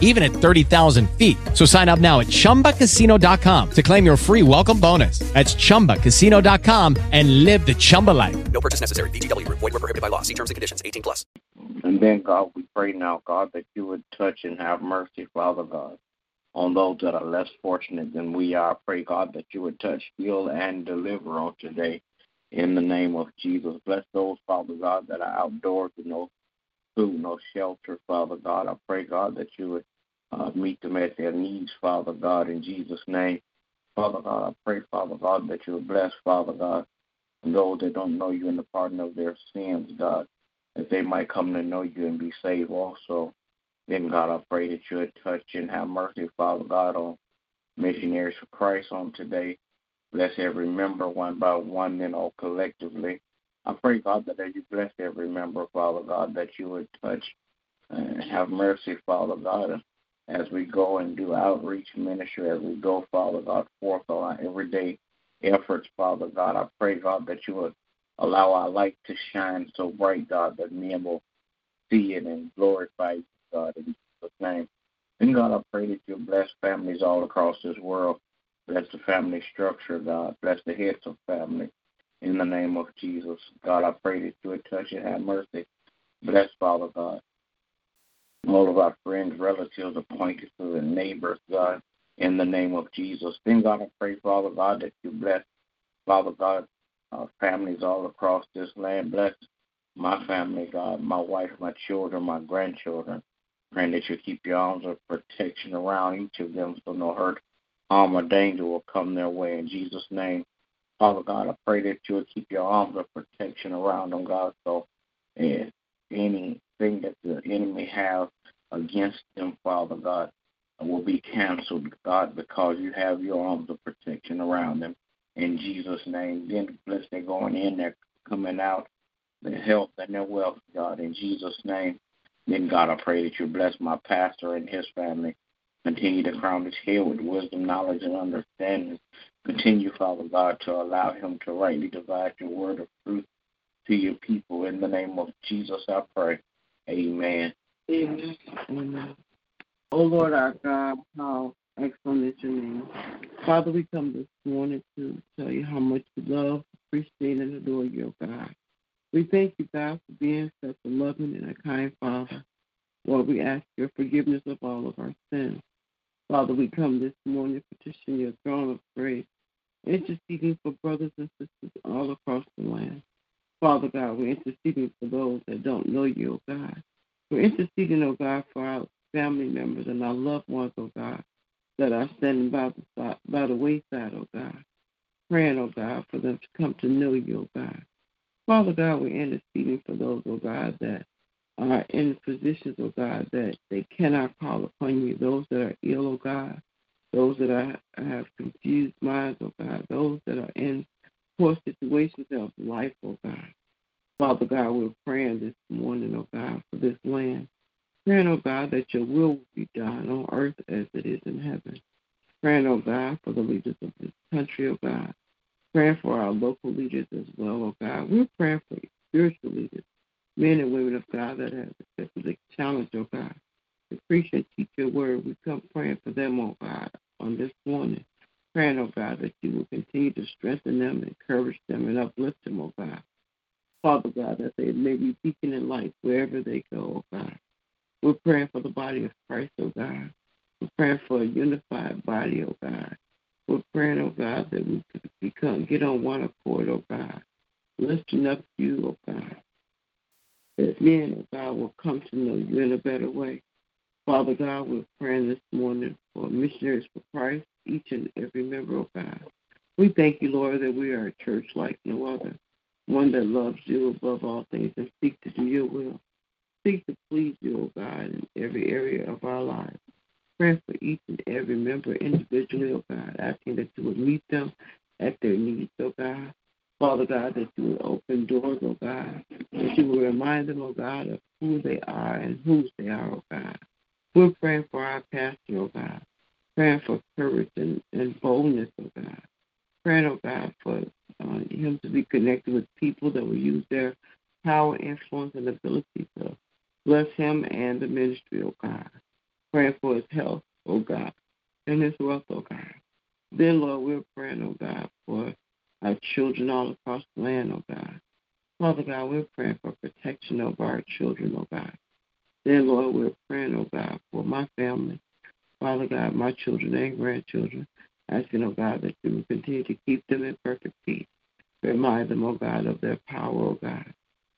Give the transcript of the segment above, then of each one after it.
even at 30,000 feet. So sign up now at chumbacasino.com to claim your free welcome bonus. That's chumbacasino.com and live the Chumba life. No purchase necessary. VGW Group. Void were prohibited by law. See terms and conditions. 18 plus. And then, God, we pray now, God, that you would touch and have mercy, Father God, on those that are less fortunate than we are. Pray, God, that you would touch, heal, and deliver on today in the name of Jesus. Bless those, Father God, that are outdoors and no food, no shelter, Father God. I pray, God, that you would uh, meet them at their needs, Father God, in Jesus' name. Father God, I pray, Father God, that you would bless, Father God, those that don't know you in the pardon of their sins, God, that they might come to know you and be saved also. Then, God, I pray that you would touch and have mercy, Father God, on missionaries for Christ on today. Bless every member one by one and all collectively. I pray, God, that as you bless every member, Father God, that you would touch and have mercy, Father God, as we go and do outreach ministry, as we go, Father God, forth on our everyday efforts, Father God. I pray, God, that you would allow our light to shine so bright, God, that men will see it and glorify you, God, in Jesus' name. And God, I pray that you bless families all across this world. Bless the family structure, God. Bless the heads of family. In the name of Jesus, God, I pray that you would touch and have mercy. Bless, Father God, all of our friends, relatives, acquaintances, and neighbors, God, in the name of Jesus. Then, God, I pray, Father God, that you bless, Father God, our families all across this land. Bless my family, God, my wife, my children, my grandchildren. Praying that you keep your arms of protection around each of them so no hurt, harm, or danger will come their way. In Jesus' name, Father God, I pray that you will keep your arms of protection around them, God, so uh, anything that the enemy have against them, Father God, will be canceled, God, because you have your arms of protection around them. In Jesus' name, then bless their going in, their coming out, their health and their wealth, God, in Jesus' name. Then, God, I pray that you bless my pastor and his family. Continue to crown his head with wisdom, knowledge, and understanding. Continue, Father God, to allow him to rightly divide your word of truth to your people. In the name of Jesus, I pray. Amen. Amen. Amen. Oh Lord our God, how excellent is your name. Father, we come this morning to tell you how much we love, appreciate, and adore you, God. We thank you, God, for being such a loving and a kind Father. Lord, we ask your forgiveness of all of our sins. Father, we come this morning to petition your throne of grace, interceding for brothers and sisters all across the land. Father God, we're interceding for those that don't know you, oh God. We're interceding, oh God, for our family members and our loved ones, oh God, that are standing by the side, by the wayside, oh God. Praying, oh God, for them to come to know you, oh God. Father God, we're interceding for those, oh God, that are in positions, oh God, that they cannot call upon you. Those that are ill, oh God. Those that are, have confused minds, oh God. Those that are in poor situations of life, oh God. Father God, we're praying this morning, oh God, for this land. Praying, oh God, that your will will be done on earth as it is in heaven. Praying, oh God, for the leaders of this country, oh God. Praying for our local leaders as well, oh God. We're praying for spiritual leaders, men and women of God that have accepted the challenge, oh God, to preach and teach your word. We come praying for them, oh God, on this morning. Praying, oh God, that you will continue strengthen them, encourage them, and uplift them, oh God. Father God, that they may be beacon in light wherever they go, oh God. We're praying for the body of Christ, oh God. We're praying for a unified body, oh God. We're praying, oh God, that we could become get on one accord, oh God. Lifting up you, oh God. That men, oh God, will come to know you in a better way. Father God, we're praying this morning for missionaries for Christ, each and every member, oh God. We thank you, Lord, that we are a church like no other one that loves you above all things and seek to do your will. Seek to please you, O God, in every area of our lives. Pray for each and every member individually, O God, asking that you would meet them at their needs, O God. Father God, that you would open doors, O God, that you would remind them, O God, God, of who they are and whose they are, oh God. We're praying for our pastor, oh God. Praying for courage and, and boldness, oh God. Praying, oh God, for uh, him to be connected with people that will use their power, influence, and ability to bless him and the ministry, oh God. Praying for his health, oh God, and his wealth, oh God. Then, Lord, we're praying, oh God, for our children all across the land, oh God. Father God, we're praying for protection over our children, oh God. Then, Lord, we're praying, oh God, for my family. Father God, my children and grandchildren, asking, oh God, that you will continue to keep them in perfect peace. Remind them, oh God, of their power, oh God.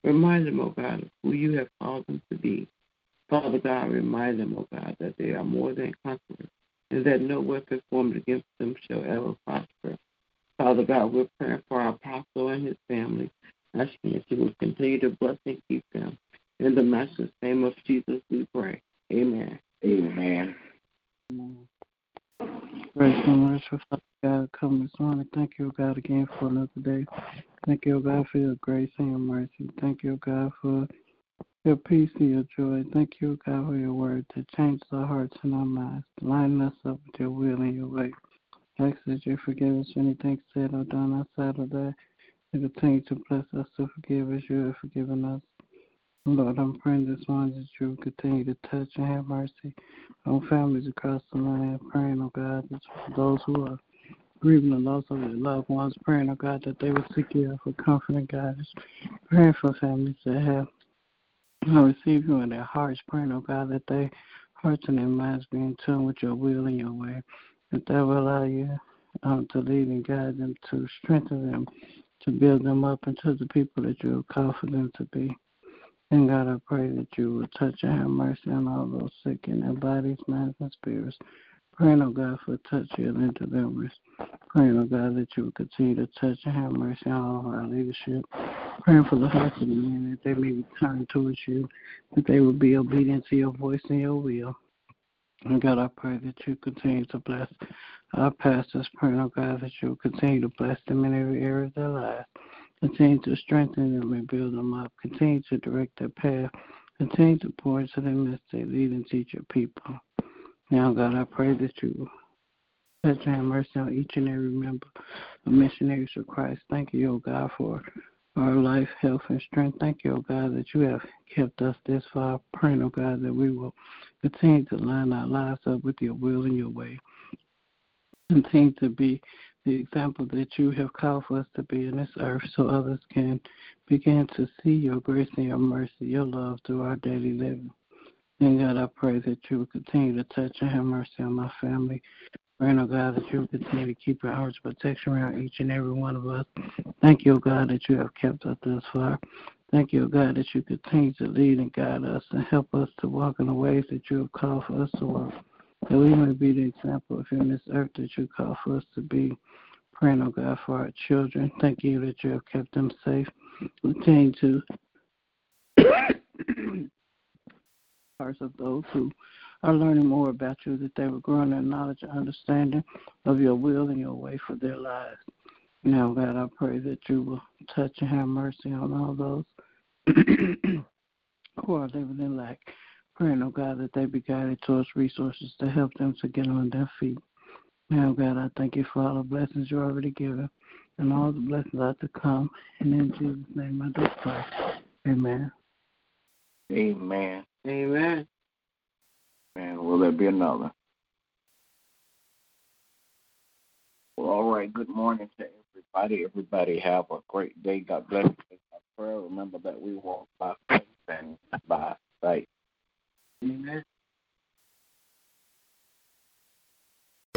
Remind them, oh God, of who you have called them to be. Father God, remind them, oh God, that they are more than conquerors and that no weapon formed against them shall ever prosper. Father God, we're praying for our apostle and his family, asking that you will continue to bless and keep them. In the master's name of Jesus, we pray. Amen. Amen. Grace and mercy, Father God, come this morning. Thank you, God, again for another day. Thank you, God, for your grace and your mercy. Thank you, God, for your peace and your joy. Thank you, God, for your word to change our hearts and our minds, line us up with your will and your way. Ask that you forgive us for anything said or done outside of that. And continue to bless us to forgive as you have forgiven us. Lord, I'm praying this morning that you will continue to touch and have mercy on families across the land. Praying, oh God, that for those who are grieving the loss of their loved ones, praying, oh God, that they will seek you for comfort and guidance. Praying for families that have receive you in their hearts, praying, oh God, that their hearts and their minds be in tune with your will and your way, that that will allow you um, to lead and guide them, to strengthen them, to build them up into the people that you have called for them to be. And God, I pray that you will touch and have mercy on all those sick in their bodies, minds, and spirits. Praying, oh God, for touch, healing, and deliverance. Praying, oh God, that you will continue to touch and have mercy on all our leadership. Praying for the hearts of the men that they may be return towards you, that they will be obedient to your voice and your will. And God, I pray that you continue to bless our pastors. Praying, oh God, that you will continue to bless them in every area of their lives. Continue to strengthen them and build them up. Continue to direct their path. Continue to pour into them as they lead and teach your people. Now, God, I pray that you touch and have mercy on each and every member of Missionaries for Christ. Thank you, oh God, for our life, health, and strength. Thank you, oh God, that you have kept us this far. Praying, oh God, that we will continue to line our lives up with your will and your way. Continue to be the example that you have called for us to be in this earth so others can begin to see your grace and your mercy, your love through our daily living. And God, I pray that you will continue to touch and have mercy on my family. Praying, oh God, that you will continue to keep your arms of protection around each and every one of us. Thank you, oh God, that you have kept us thus far. Thank you, oh God, that you continue to lead and guide us and help us to walk in the ways that you have called for us to walk. That we may be the example of in this earth that you call for us to be. Praying, oh God, for our children. Thank you that you have kept them safe. Continue to hearts of those who are learning more about you, that they will grow in their knowledge and understanding of your will and your way for their lives. Now, God, I pray that you will touch and have mercy on all those who are living in lack. Praying, oh God, that they be guided towards resources to help them to get on their feet. Now, God, I thank you for all the blessings you already given and all the blessings are to come. And in Jesus' name I do pray. Amen. Amen. Amen. And will there be another? Well, all right. Good morning to everybody. Everybody have a great day. God bless you. prayer. Remember that we walk by faith and by sight. Amen.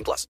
18 plus.